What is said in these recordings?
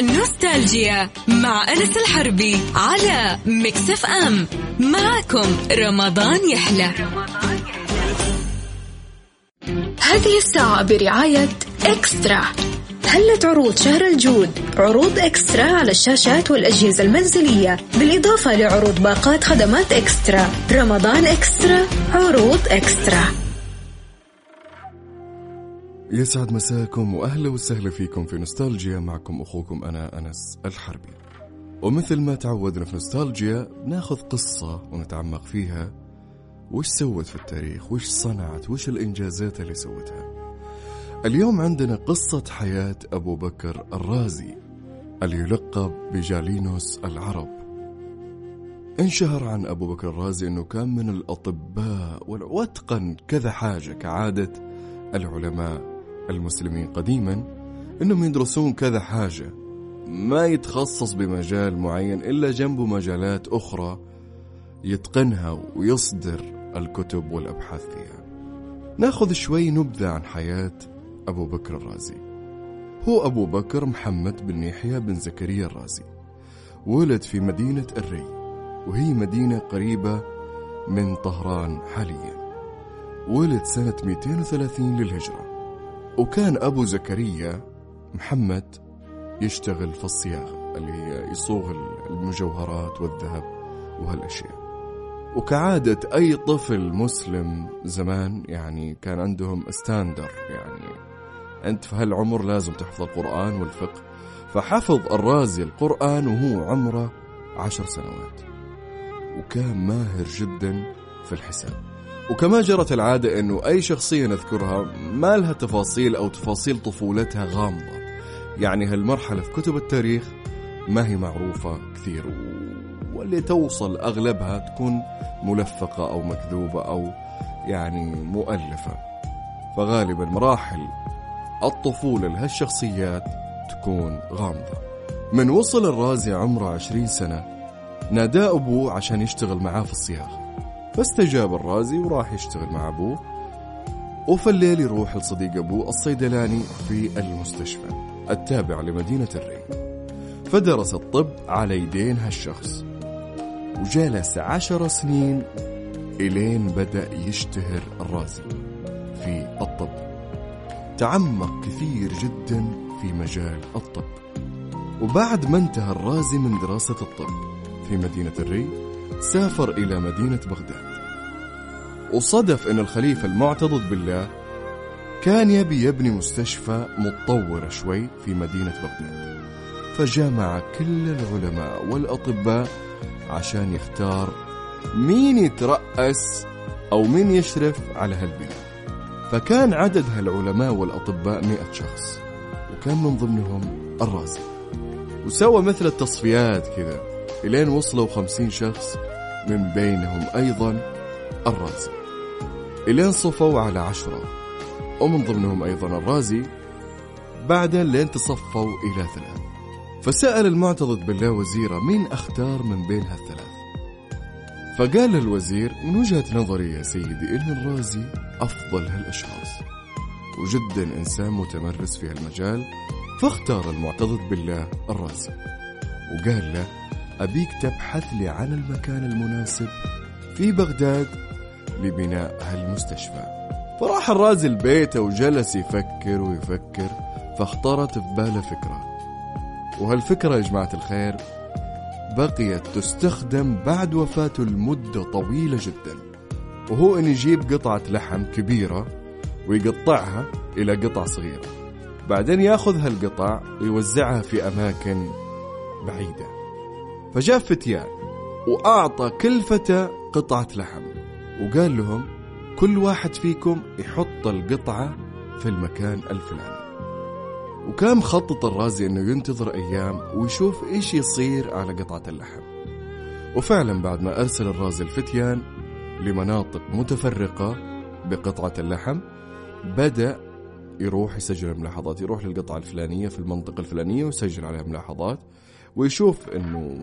نوستالجيا مع أنس الحربي على Mix FM. معكم رمضان يحلى. هذه الساعة برعاية إكسترا. هلت عروض شهر الجود؟ عروض إكسترا على الشاشات والأجهزة المنزلية بالإضافة لعروض باقات خدمات إكسترا. رمضان إكسترا عروض إكسترا. يسعد مساكم وأهلا وسهلا فيكم في نوستالجيا. معكم أخوكم أنا أنس الحربي. ومثل ما تعودنا في نوستالجيا ناخذ قصة ونتعمق فيها. وش سوت في التاريخ، وش صنعت، وش الإنجازات اللي سوتها. اليوم عندنا قصة حياة أبو بكر الرازي اللي يلقب بجالينوس العرب. انشهر عن أبو بكر الرازي أنه كان من الأطباء واتقن كذا حاجة كعادة العلماء. المسلمين قديما أنهم يدرسون كذا حاجة. ما يتخصص بمجال معين إلا جنبه مجالات أخرى يتقنها ويصدر الكتب والأبحاث فيها. ناخذ شوي نبذة عن حياة أبو بكر الرازي. هو أبو بكر محمد بن يحيى بن زكريا الرازي. ولد في مدينة الري وهي مدينة قريبة من طهران حاليا. ولد سنة 230 للهجرة. وكان أبو زكريا محمد يشتغل في الصياغة اللي هي يصوغ المجوهرات والذهب وهالأشياء. وكعادة أي طفل مسلم زمان يعني كان عندهم ستاندر يعني. أنت في هالعمر لازم تحفظ القرآن والفقه. فحفظ الرازي القرآن وهو عمره عشر سنوات. وكان ماهر جدا في الحساب. وكما جرت العادة أنه أي شخصية نذكرها ما لها تفاصيل أو تفاصيل طفولتها غامضة. يعني هالمرحلة في كتب التاريخ ما هي معروفة كثير واللي توصل أغلبها تكون ملفقة أو مكذوبة أو يعني مؤلفة. فغالبا مراحل الطفولة لهالشخصيات تكون غامضة. من وصل الرازي عمره عشرين سنة ناداه أبوه عشان يشتغل معاه في الصياغة. فاستجاب الرازي وراح يشتغل مع أبوه. وفي الليل يروح لصديق أبوه الصيدلاني في المستشفى التابع لمدينة الري فدرس الطب على يدين هالشخص. وجلس عشر سنين إلين بدأ يشتهر الرازي في الطب. تعمق كثير جدا في مجال الطب. وبعد ما انتهى الرازي من دراسة الطب في مدينة الري سافر إلى مدينة بغداد. وصدف أن الخليفة المعتضد بالله كان يبي يبني مستشفى متطورة شوي في مدينة بغداد. فجمع كل العلماء والأطباء عشان يختار مين يترأس أو مين يشرف على هالبناء. فكان عدد هالعلماء والأطباء مئة شخص وكان من ضمنهم الرازي. وسوى مثل التصفيات كذا. إلين وصلوا خمسين شخص من بينهم أيضا الرازي. إلين صفوا على عشرة ومن ضمنهم أيضا الرازي. بعدين لين تصفوا إلى ثلاث. فسأل المعتضد بالله وزيرة مين أختار من بين هالثلاث؟ فقال الوزير من وجهة نظري يا سيدي إن الرازي أفضل هالأشخاص. وجدا إنسان متمرس في هالمجال فاختار المعتضد بالله الرازي. وقال له أبيك تبحث لي عن المكان المناسب في بغداد لبناء هالمستشفى. فراح الرازي البيت وجلس يفكر ويفكر فاختارت في باله فكرة. وهالفكرة يا جماعة الخير بقيت تستخدم بعد وفاته لمدة طويلة جدا. وهو أن يجيب قطعة لحم كبيرة ويقطعها إلى قطع صغيرة. بعدين ياخذ هالقطع ويوزعها في أماكن بعيدة. فجاء فتيان وأعطى كل فتى قطعة لحم وقال لهم كل واحد فيكم يحط القطعة في المكان الفلاني. وكان مخطط الرازي إنه ينتظر أيام ويشوف إيش يصير على قطعة اللحم. وفعلا بعد ما أرسل الرازي الفتيان لمناطق متفرقة بقطعة اللحم بدأ يروح يسجل الملاحظات يروح للقطعة الفلانية في المنطقة الفلانية ويسجل عليها ملاحظات. ويشوف إنه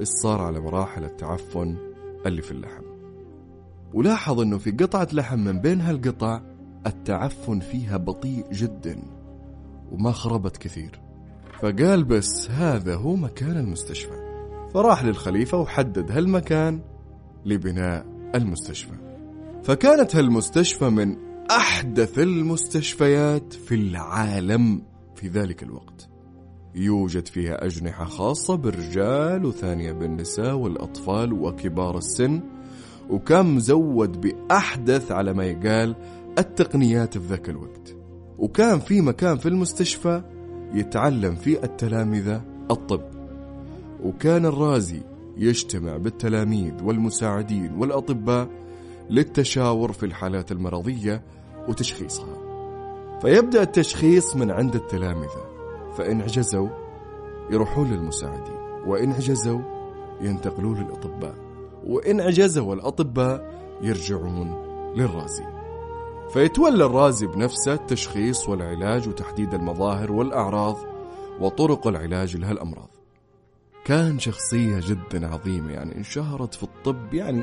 إيش صار على مراحل التعفن اللي في اللحم. ولاحظ إنه في قطعة لحم من بين هالقطع التعفن فيها بطيء جدا وما خربت كثير. فقال بس هذا هو مكان المستشفى. فراح للخليفة وحدد هالمكان لبناء المستشفى. فكانت هالمستشفى من أحدث المستشفيات في العالم في ذلك الوقت. يوجد فيها أجنحة خاصة بالرجال وثانية بالنساء والأطفال وكبار السن. وكان مزود بأحدث على ما يقال التقنيات في ذاك الوقت. وكان في مكان في المستشفى يتعلم فيه التلامذة الطب. وكان الرازي يجتمع بالتلاميذ والمساعدين والأطباء للتشاور في الحالات المرضية وتشخيصها. فيبدأ التشخيص من عند التلامذة فإن عجزوا يروحون للمساعدين وإن عجزوا ينتقلون للأطباء وإن عجزوا الأطباء يرجعون للرازي. فيتولى الرازي بنفسه التشخيص والعلاج وتحديد المظاهر والأعراض وطرق العلاج لهالأمراض. كان شخصية جدا عظيمة يعني انشهرت في الطب يعني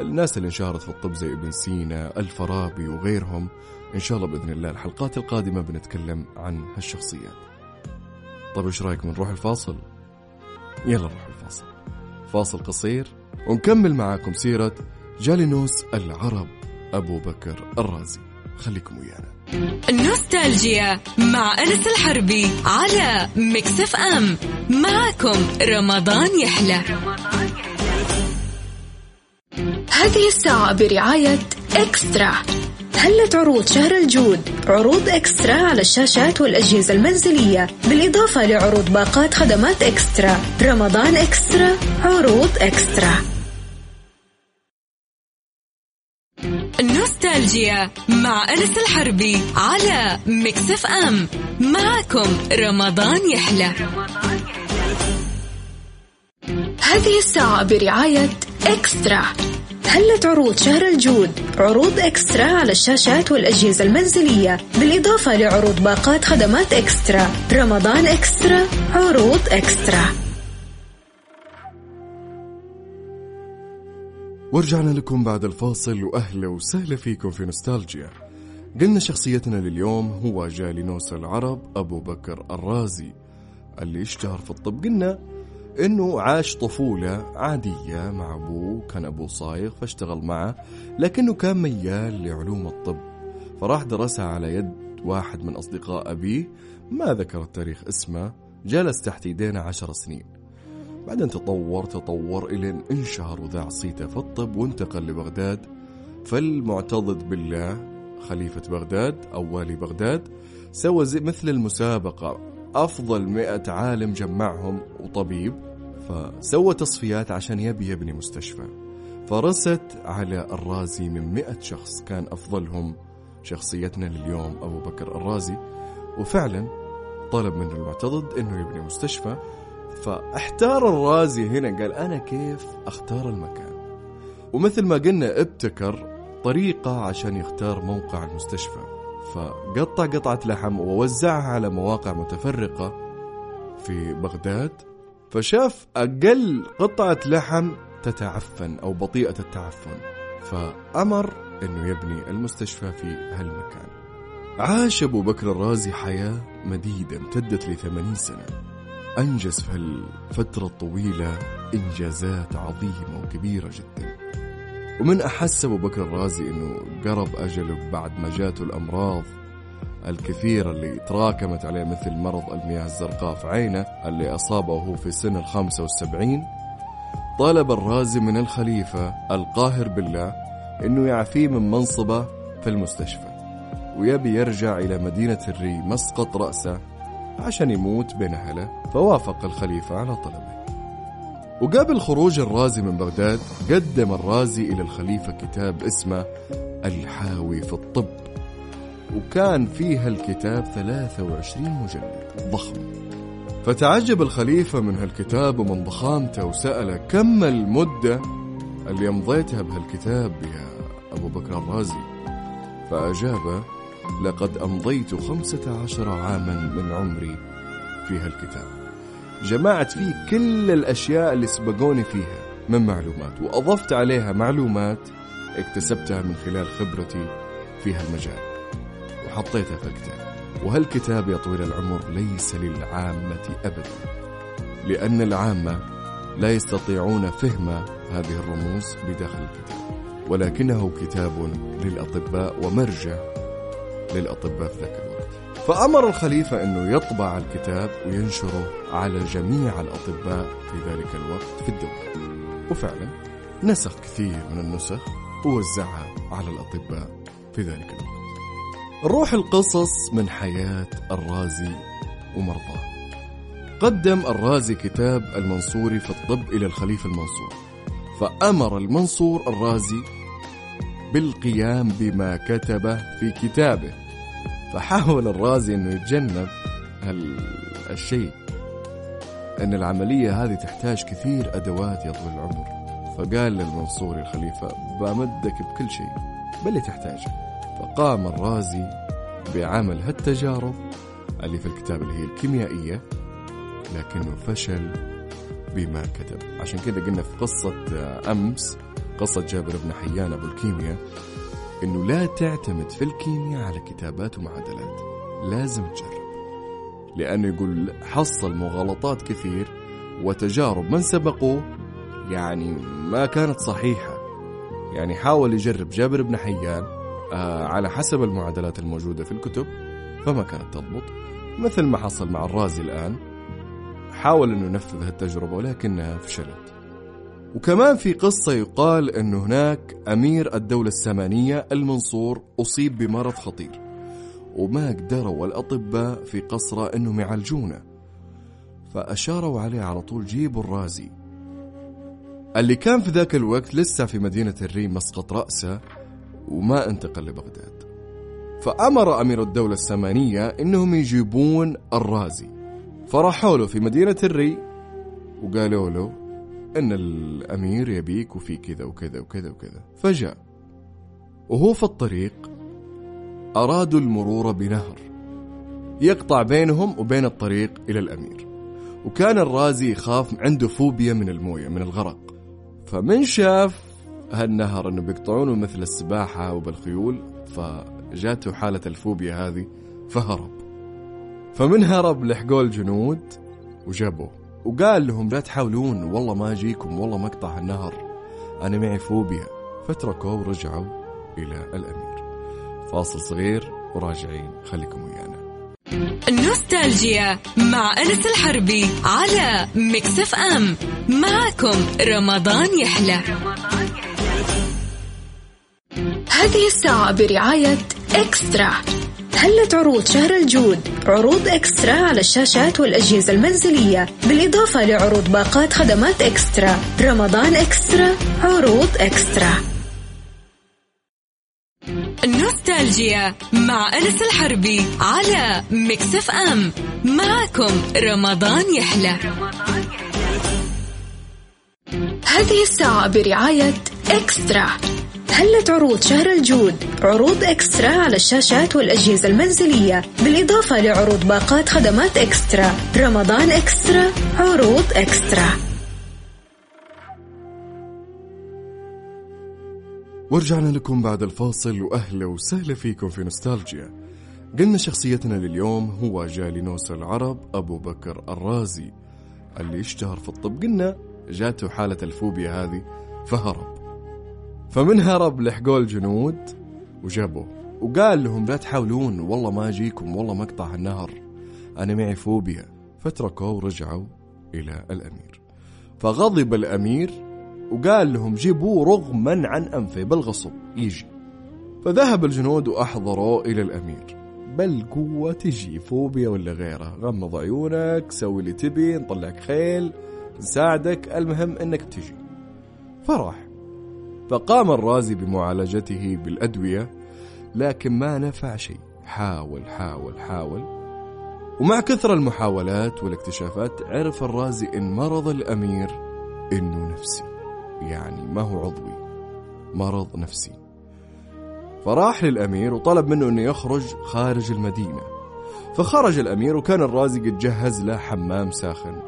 الناس اللي انشهرت في الطب زي ابن سينا الفارابي وغيرهم إن شاء الله بإذن الله الحلقات القادمة بنتكلم عن هالشخصيات. طيب إيش رأيكم؟ نروح الفاصل؟ يلا نروح الفاصل. فاصل قصير ونكمل معاكم سيرة جالينوس العرب أبو بكر الرازي. خليكم ويانا. نوستالجيا مع أنس الحربي على مكسف أم. معكم رمضان يحلى. هذه الساعة برعاية إكسترا. هلت عروض شهر الجود. عروض إكسترا على الشاشات والأجهزة المنزلية. بالإضافة لعروض باقات خدمات إكسترا. رمضان إكسترا عروض إكسترا. نوستالجيا مع أنس الحربي على مكسف أم. معكم رمضان يحلى. هذه الساعة برعاية إكسترا. هلت عروض شهر الجود. عروض إكسترا على الشاشات والأجهزة المنزلية. بالإضافة لعروض باقات خدمات إكسترا. رمضان إكسترا عروض إكسترا. ورجعنا لكم بعد الفاصل. وأهلا وسهلا فيكم في نوستالجيا. قلنا شخصيتنا لليوم هو جالينوس العرب أبو بكر الرازي. اللي اشتهر في الطب؟ قلنا إنه عاش طفولة عادية مع أبوه كان أبوه صايغ فاشتغل معه لكنه كان ميال لعلوم الطب. فراح درسها على يد واحد من أصدقاء أبيه ما ذكر التاريخ اسمه جلس تحت يدينا عشر سنين. بعدين تطور تطور أن انشهر وذاع صيته في الطب وانتقل لبغداد. فالمعتضد بالله خليفة بغداد أو والي بغداد سوى زي مثل المسابقة. أفضل مئة عالم جمعهم وطبيب فسوى تصفيات عشان يبي يبني مستشفى. فرست على الرازي من مئة شخص كان أفضلهم شخصيتنا لليوم أبو بكر الرازي. وفعلا طلب من المعتضد أنه يبني مستشفى فاحتار الرازي هنا قال أنا كيف أختار المكان؟ ومثل ما قلنا ابتكر طريقة عشان يختار موقع المستشفى. فقطع قطعة لحم ووزعها على مواقع متفرقة في بغداد فشاف أقل قطعة لحم تتعفن أو بطيئة التعفن فأمر أنه يبني المستشفى في هالمكان. عاش أبو بكر الرازي حياة مديدة امتدت لثمانين سنة. أنجز في الفترة الطويلة إنجازات عظيمة وكبيرة جدا. ومن أحس أبو بكر الرازي أنه قرب أجله بعد ما جاته الأمراض الكثيرة اللي تراكمت عليه مثل مرض المياه الزرقاء في عينه اللي أصابه وهو في سن الخامسة والسبعين طلب الرازي من الخليفة القاهر بالله أنه يعفيه من منصبة في المستشفى ويبي يرجع إلى مدينة الري مسقط رأسه عشان يموت بين أهله فوافق الخليفة على طلبه. وقبل خروج الرازي من بغداد قدم الرازي إلى الخليفة كتاب اسمه الحاوي في الطب. وكان فيه الكتاب 23 مجلد ضخم. فتعجب الخليفة من هالكتاب ومن ضخامته وسأله كم المدة اللي أمضيتها بهالكتاب يا أبو بكر الرازي؟ فأجاب لقد أمضيت خمسة عشر عاما من عمري في هالكتاب. جمعت فيه كل الأشياء اللي سبقوني فيها من معلومات وأضفت عليها معلومات اكتسبتها من خلال خبرتي في هالمجال وحطيتها في الكتاب. وهالكتاب يا طويل العمر ليس للعامة أبدا لأن العامة لا يستطيعون فهم هذه الرموز بداخل الكتاب ولكنه كتاب للأطباء ومرجع للأطباء في ذاك الوقت فأمر الخليفة أنه يطبع الكتاب وينشره على جميع الأطباء في ذلك الوقت في الدولة وفعلا نسخ كثير من النسخ ووزعها على الأطباء في ذلك الوقت. روح القصص من حياة الرازي ومرضاه. قدم الرازي كتاب المنصوري في الطب إلى الخليفة المنصور. فأمر المنصور الرازي بالقيام بما كتبه في كتابه. فحاول الرازي أنه يتجنب هالشيء. أن العملية هذه تحتاج كثير أدوات يا طويل العمر. فقال للمنصوري الخليفة بمدك بكل شيء باللي تحتاجه. فقام الرازي بعمل هالتجارب اللي في الكتاب اللي هي الكيميائية لكنه فشل بما كتب. عشان كذا قلنا في قصة أمس قصة جابر بن حيان أبو الكيمياء إنه لا تعتمد في الكيمياء على كتابات ومعادلات. لازم تجرب. لأنه يقول حصل مغالطات كثير وتجارب من سبقوه يعني ما كانت صحيحة. يعني حاول يجرب جابر بن حيان آه على حسب المعادلات الموجودة في الكتب فما كانت تضبط. مثل ما حصل مع الرازي الآن حاول أنه ينفذ هالتجربة ولكنها فشلت. وكمان في قصة يقال أنه هناك أمير الدولة السامانية المنصور أصيب بمرض خطير وما قدروا الأطباء في قصره أنهم يعالجونه فأشاروا عليه على طول جيبوا الرازي. اللي كان في ذاك الوقت لسه في مدينة الريم مسقط رأسه وما انتقل لبغداد. فأمر أمير الدولة السامانية إنهم يجيبون الرازي. فراحوا له في مدينة الري وقالوا له إن الأمير يبيك وفي كذا وكذا وكذا وكذا. فجاء. وهو في الطريق أرادوا المرور بنهر. يقطع بينهم وبين الطريق إلى الأمير. وكان الرازي يخاف عنده فوبيا من الموية من الغرق. فمن شاف هالنهر إنه بيقطعونه مثل السباحة وبالخيول فجاته حالة الفوبيا هذه فهرب. فمن هرب لحقوه الجنود وجابوه. وقال لهم لا تحاولون والله ما أجيكم والله ما اقطع النهر. أنا معي فوبيا. فتركوه ورجعوا إلى الأمير. فاصل صغير وراجعين خليكم ويانا. نوستالجيا مع أنس الحربي على Mix FM معكم رمضان يحلى. هذه الساعة برعاية إكسترا هلت عروض شهر الجود. عروض إكسترا على الشاشات والأجهزة المنزلية. بالإضافة لعروض باقات خدمات إكسترا. رمضان إكسترا عروض إكسترا. نوستالجيا مع أنس الحربي على Mix FM. معكم رمضان يحلى. هذه الساعة برعاية إكسترا. هلت عروض شهر الجود. عروض إكسترا على الشاشات والأجهزة المنزلية بالإضافة لعروض باقات خدمات إكسترا. رمضان إكسترا عروض إكسترا. ورجعنا لكم بعد الفاصل وأهلا وسهلا فيكم في نوستالجيا. قلنا شخصيتنا لليوم هو جالينوس العرب أبو بكر الرازي. اللي اشتهر في الطب قلنا جاته حالة الفوبيا هذه فهرب. فمن هرب لحقوه الجنود وجابوه وقال لهم لا تحاولون والله ما أجيكم والله ما اقطع النهر. أنا معي فوبيا. فتركوه ورجعوا إلى الأمير. فغضب الأمير وقال لهم جيبوه رغما عن أنفه بالغصب يجي. فذهب الجنود وأحضروا إلى الأمير. بالقوة تجي فوبيا ولا غيره غمض عيونك سوي اللي تبي نطلعك خيل نساعدك المهم إنك تجي. فراح. فقام الرازي بمعالجته بالأدوية لكن ما نفع شيء. حاول حاول حاول. ومع كثر المحاولات والاكتشافات عرف الرازي إن مرض الأمير إنه نفسي. يعني ما هو عضوي مرض نفسي. فراح للأمير وطلب منه أنه يخرج خارج المدينة. فخرج الأمير وكان الرازي قد جهز له حمام ساخن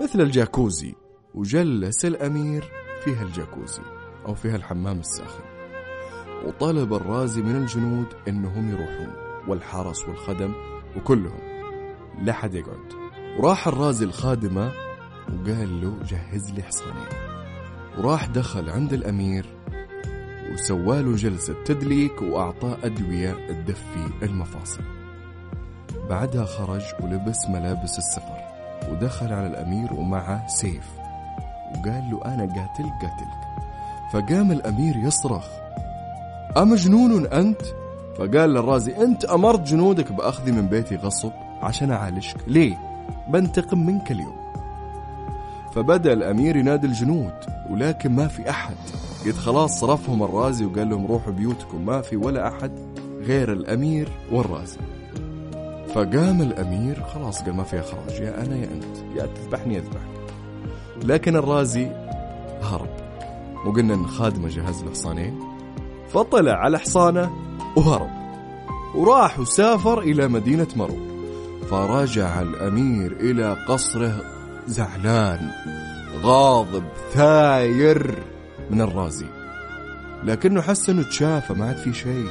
مثل الجاكوزي وجلس الأمير في هالجاكوزي. أو في هالحمام الساخن. وطلب الرازي من الجنود أنهم يروحون والحرس والخدم وكلهم. لا حد يقعد. وراح الرازي الخادمة وقال له جهز لي حصانين. وراح دخل عند الأمير وسواله جلسة تدليك وأعطاه أدوية تدفي المفاصل. بعدها خرج ولبس ملابس السفر ودخل على الأمير ومعه سيف. وقال له أنا قاتل قاتلك. فقام الأمير يصرخ. أمجنون أنت؟ فقال للرازي أنت أمرت جنودك بأخذي من بيتي غصب عشان أعالجك. ليه؟ بنتقم منك اليوم. فبدأ الأمير ينادي الجنود ولكن ما في أحد. قد خلاص صرفهم الرازي وقال لهم روحوا بيوتكم ما في ولا أحد غير الأمير والرازي. فقام الأمير خلاص قال ما في إخراج يا أنا يا أنت يا تذبحني يذبحك لكن الرازي وقلنا إن خادمه جهز له حصانين فطلع على حصانه وهرب. وراح وسافر إلى مدينة مرو. فرجع الأمير إلى قصره زعلان غاضب ثاير من الرازي. لكنه حس إنه تشافى ما عاد في شيء.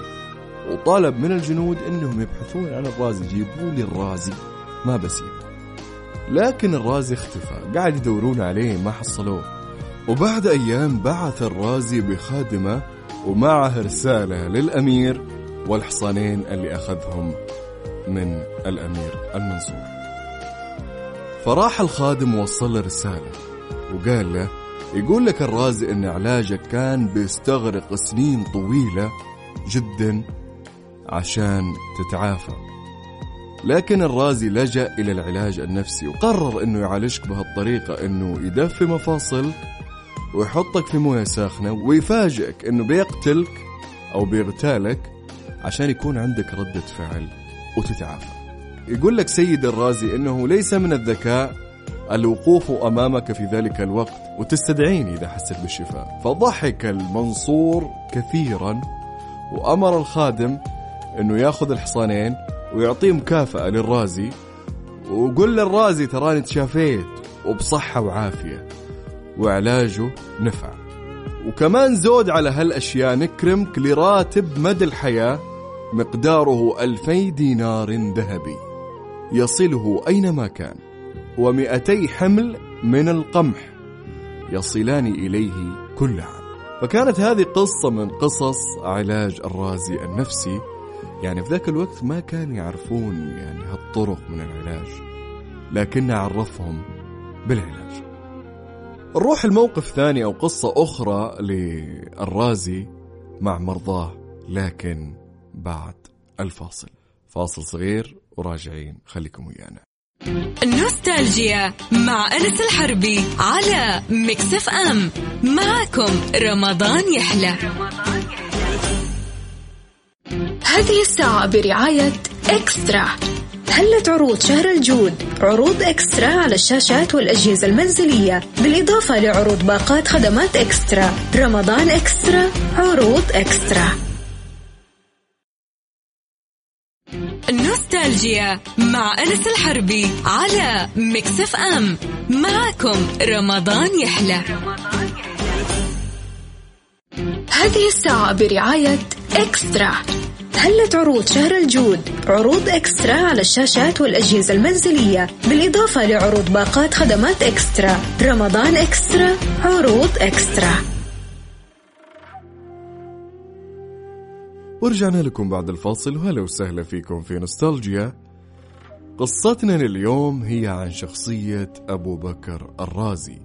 وطلب من الجنود إنهم يبحثون عن الرازي جيبوا لي الرازي ما بسيبه لكن الرازي اختفى قاعد يدورون عليه ما حصلوه. وبعد أيام بعث الرازي بخادمة ومعه رسالة للأمير والحصانين اللي أخذهم من الأمير المنصور. فراح الخادم ووصل له رسالة وقال له يقول لك الرازي إن علاجك كان بيستغرق سنين طويلة جدا عشان تتعافى. لكن الرازي لجأ إلى العلاج النفسي وقرر أنه يعالجك بهالطريقة أنه يدفي مفاصلك ويحطك في موية ساخنة ويفاجئك أنه بيقتلك أو بيغتالك عشان يكون عندك ردة فعل وتتعافى. يقول لك سيد الرازي أنه ليس من الذكاء الوقوف أمامك في ذلك الوقت وتستدعيني إذا حسيت بالشفاء. فضحك المنصور كثيرا وأمر الخادم أنه يأخذ الحصانين ويعطيه مكافأة للرازي وقل للرازي تراني تشافيت وبصحة وعافية. وعلاجه نفع. وكمان زود على هالأشياء نكرمك لراتب مدى الحياة مقداره ألفي دينار ذهبي. يصله أينما كان ومئتي حمل من القمح يصلان إليه كل عام. فكانت هذه قصة من قصص علاج الرازي النفسي. يعني في ذاك الوقت ما كانوا يعرفون يعني هالطرق من العلاج لكن عرفهم بالعلاج. نروح الموقف ثاني أو قصة أخرى للرازي مع مرضاه لكن بعد الفاصل. فاصل صغير وراجعين خليكم ويانا. نوستالجيا مع أنس الحربي على مكسف أم معكم رمضان يحلى. هذه الساعة برعاية إكسترا هلت عروض شهر الجود. عروض إكسترا على الشاشات والأجهزة المنزلية. بالإضافة لعروض باقات خدمات إكسترا. رمضان إكسترا عروض إكسترا. نوستالجيا مع أنس الحربي على مكسف أم. معكم رمضان يحلى. هذه الساعة برعاية إكسترا. هلت عروض شهر الجود. عروض إكسترا على الشاشات والأجهزة المنزلية. بالإضافة لعروض باقات خدمات إكسترا. رمضان إكسترا عروض إكسترا. ورجعنا لكم بعد الفاصل. وهلا وسهلا فيكم في نوستالجيا. قصتنا لليوم هي عن شخصية أبو بكر الرازي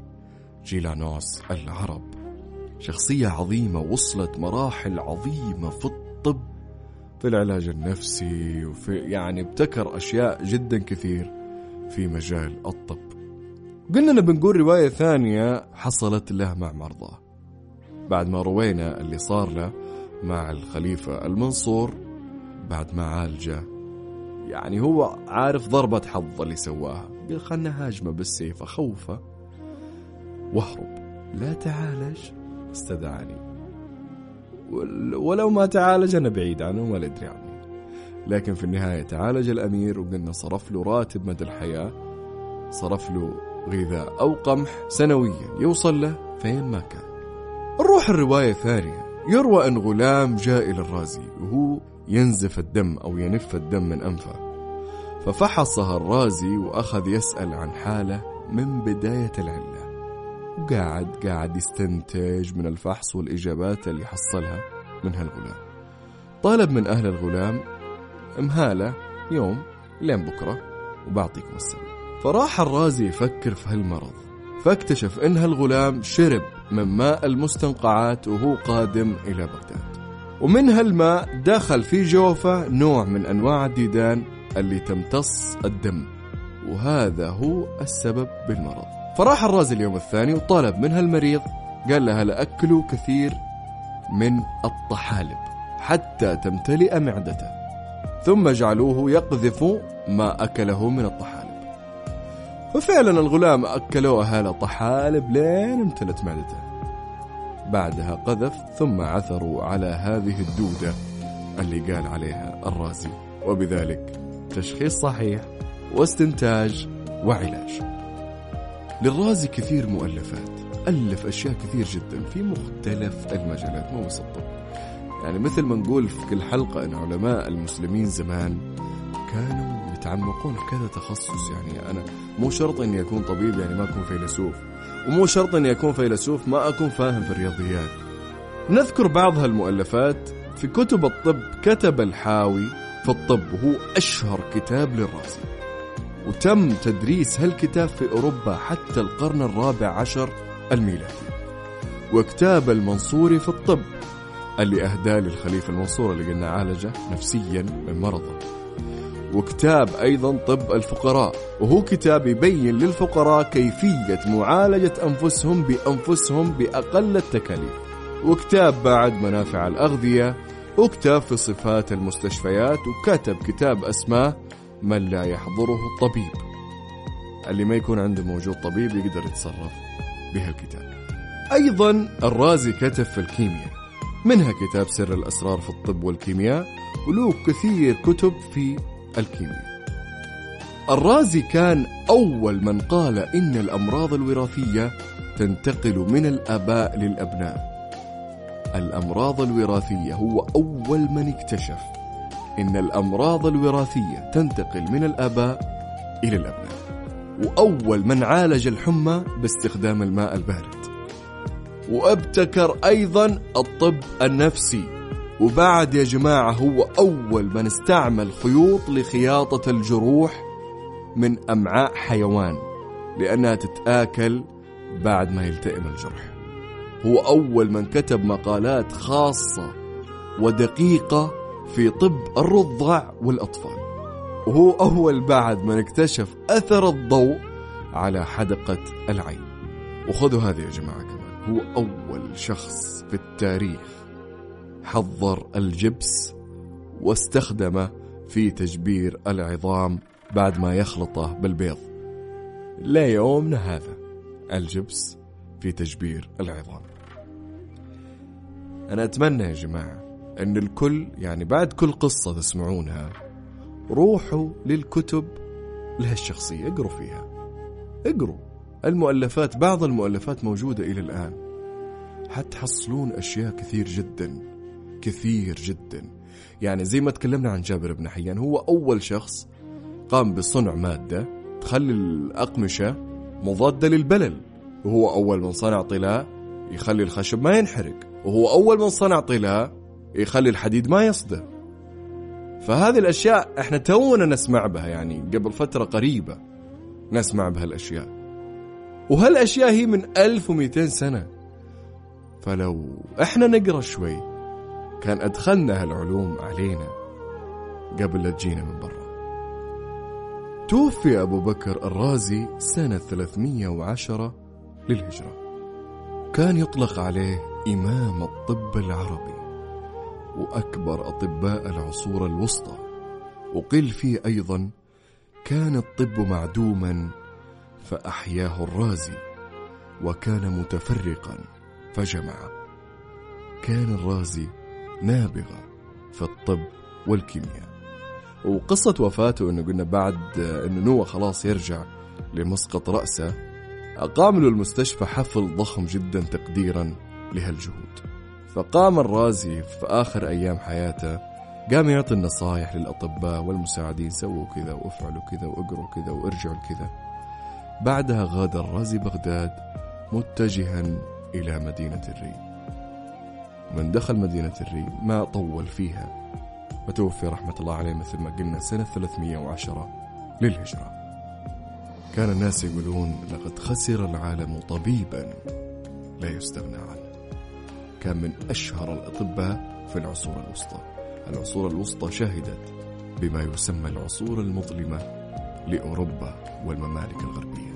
جيلانوس العرب. شخصية عظيمة وصلت مراحل عظيمة في الطب في العلاج النفسي وفي يعني ابتكر أشياء جدا كثير في مجال الطب. قلنا بنقول رواية ثانية حصلت له مع مرضاه. بعد ما روينا اللي صار له مع الخليفة المنصور بعد ما عالجه. يعني هو عارف ضربة حظ اللي سواها. قال خلنا هاجمه بالسيف أخوفه. واهرب لا تعالج استدعاني. ولو ما تعالج أنا بعيد عنه ولا أدري عنه. لكن في النهاية تعالج الأمير وقلنا صرف له راتب مدى الحياة صرف له غذاء أو قمح سنويا يوصل له فين ما كان. نروح الرواية الثانية. يروى أن غلام جاء إلى الرازي وهو ينزف الدم أو ينف الدم من أنفه. ففحصها الرازي وأخذ يسأل عن حاله من بداية العلة وقاعد قاعد يستنتج من الفحص والإجابات اللي حصلها من هالغلام. طالب من أهل الغلام مهالة يوم لين بكرة وبعطيكم السبب فراح الرازي يفكر في هالمرض. فاكتشف إن هالغلام شرب من ماء المستنقعات وهو قادم إلى بغداد. ومن هالماء دخل في جوفة نوع من أنواع الديدان اللي تمتص الدم. وهذا هو السبب بالمرض. فراح الرازي اليوم الثاني وطلب من هالمريض قال له هلا أكلوا كثير من الطحالب حتى تمتلئ معدته. ثم جعلوه يقذف ما أكله من الطحالب. وفعلا الغلام أكلوه هالة طحالب لين امتلت معدته. بعدها قذف ثم عثروا على هذه الدودة اللي قال عليها الرازي. وبذلك تشخيص صحيح واستنتاج وعلاج. للرازي كثير مؤلفات ألف أشياء كثير جدا في مختلف المجالات مو بس الطب يعني مثل ما نقول في كل حلقة أن علماء المسلمين زمان كانوا يتعمقون في كذا تخصص. يعني أنا مو شرط أني أكون طبيب يعني ما أكون فيلسوف. ومو شرط أني أكون فيلسوف ما أكون فاهم في الرياضيات. نذكر بعض هالمؤلفات. في كتب الطب كتب الحاوي في الطب وهو أشهر كتاب للرازي. وتم تدريس هالكتاب في أوروبا حتى القرن الرابع عشر الميلادي. وكتاب المنصوري في الطب اللي أهداه للخليفة المنصور اللي قلنا عالجه نفسيا من مرضه. وكتاب أيضا طب الفقراء وهو كتاب يبين للفقراء كيفية معالجة أنفسهم بأنفسهم بأقل التكاليف. وكتاب بعد منافع الأغذية وكتاب في صفات المستشفيات وكتب كتاب أسماه من لا يحضره الطبيب. اللي ما يكون عنده موجود طبيب يقدر يتصرف بهالكتاب. أيضا الرازي كتب في الكيمياء. منها كتاب سر الأسرار في الطب والكيمياء وله كثير كتب في الكيمياء. الرازي كان أول من قال إن الأمراض الوراثية تنتقل من الآباء للأبناء. الأمراض الوراثية هو أول من اكتشف إن الأمراض الوراثية تنتقل من الآباء إلى الأبناء. وأول من عالج الحمى باستخدام الماء البارد. وأبتكر أيضا الطب النفسي. وبعد يا جماعة هو أول من استعمل خيوط لخياطة الجروح من أمعاء حيوان لأنها تتآكل بعد ما يلتئم الجرح. هو أول من كتب مقالات خاصة ودقيقة في طب الرضع والأطفال. وهو أول بعد من اكتشف أثر الضوء على حدقة العين. وخذوا هذه يا جماعة كمان. هو أول شخص في التاريخ حضر الجبس واستخدمه في تجبير العظام بعد ما يخلطه بالبيض. ليومنا هذا الجبس في تجبير العظام. أنا أتمنى يا جماعة أن الكل يعني بعد كل قصة تسمعونها روحوا للكتب لها الشخصية اقروا فيها. اقروا. المؤلفات بعض المؤلفات موجودة إلى الآن. حتحصلون أشياء كثير جدا كثير جدا. يعني زي ما تكلمنا عن جابر بن حيان هو أول شخص قام بصنع مادة تخلي الأقمشة مضادة للبلل. وهو أول من صنع طلاء يخلي الخشب ما ينحرق. وهو أول من صنع طلاء يخلي الحديد ما يصدى فهذه الأشياء إحنا تونا نسمع بها يعني قبل فترة قريبة نسمع بهالأشياء وهالأشياء هي من 1200 سنة. فلو إحنا نقرأ شوي كان أدخلنا هالعلوم علينا قبل لا تجينا من برا. توفي أبو بكر الرازي سنة 310 للهجرة. كان يطلق عليه إمام الطب العربي. وأكبر أطباء العصور الوسطى. وقيل فيه أيضا كان الطب معدوما فأحياه الرازي وكان متفرقا فجمع. كان الرازي نابغة في الطب والكيمياء. وقصة وفاته إنه قلنا بعد إنه نوى خلاص يرجع لمسقط رأسه أقام له المستشفى حفل ضخم جدا تقديرا لهالجهود. فقام الرازي في آخر أيام حياته قام يعطي النصائح للأطباء والمساعدين سووا كذا وافعلوا كذا واقروا كذا وارجعوا كذا بعدها غادر رازي بغداد متجها إلى مدينة الري من دخل مدينة الري ما طول فيها. وتوفي رحمة الله عليه مثل ما قلنا سنة 310 للهجرة. كان الناس يقولون لقد خسر العالم طبيبا لا يستغنى عنه. كان من أشهر الأطباء في العصور الوسطى. العصور الوسطى شهدت بما يسمى العصور المظلمة لأوروبا والممالك الغربية.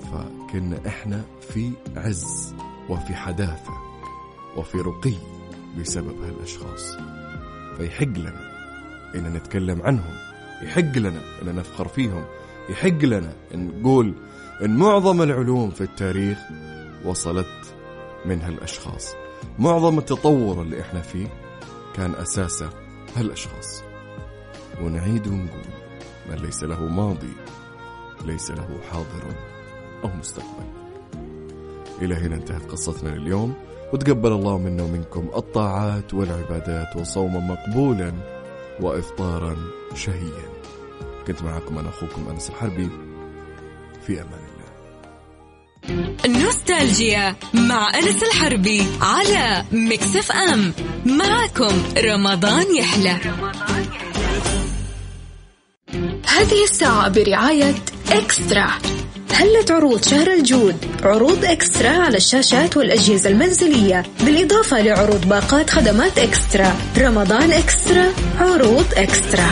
فكنا إحنا في عز وفي حداثة وفي رقي بسبب هالأشخاص. فيحق لنا إن نتكلم عنهم يحق لنا إن نفخر فيهم يحق لنا إن نقول إن معظم العلوم في التاريخ وصلت من هالأشخاص. معظم التطور اللي إحنا فيه كان أساسه هالأشخاص. ونعيد ونقول من ليس له ماضي ليس له حاضر أو مستقبل. إلى هنا انتهت قصتنا اليوم وتقبل الله منا ومنكم الطاعات والعبادات وصوما مقبولا وإفطارا شهيا. كنت معكم أنا أخوكم أنس الحربي. في أمان الله. نوستالجيا مع أنس الحربي على مكسف أم. معكم رمضان يحلى. هذه الساعة برعاية إكسترا. هلت عروض شهر الجود؟ عروض إكسترا على الشاشات والأجهزة المنزلية. بالإضافة لعروض باقات خدمات إكسترا. رمضان إكسترا عروض إكسترا.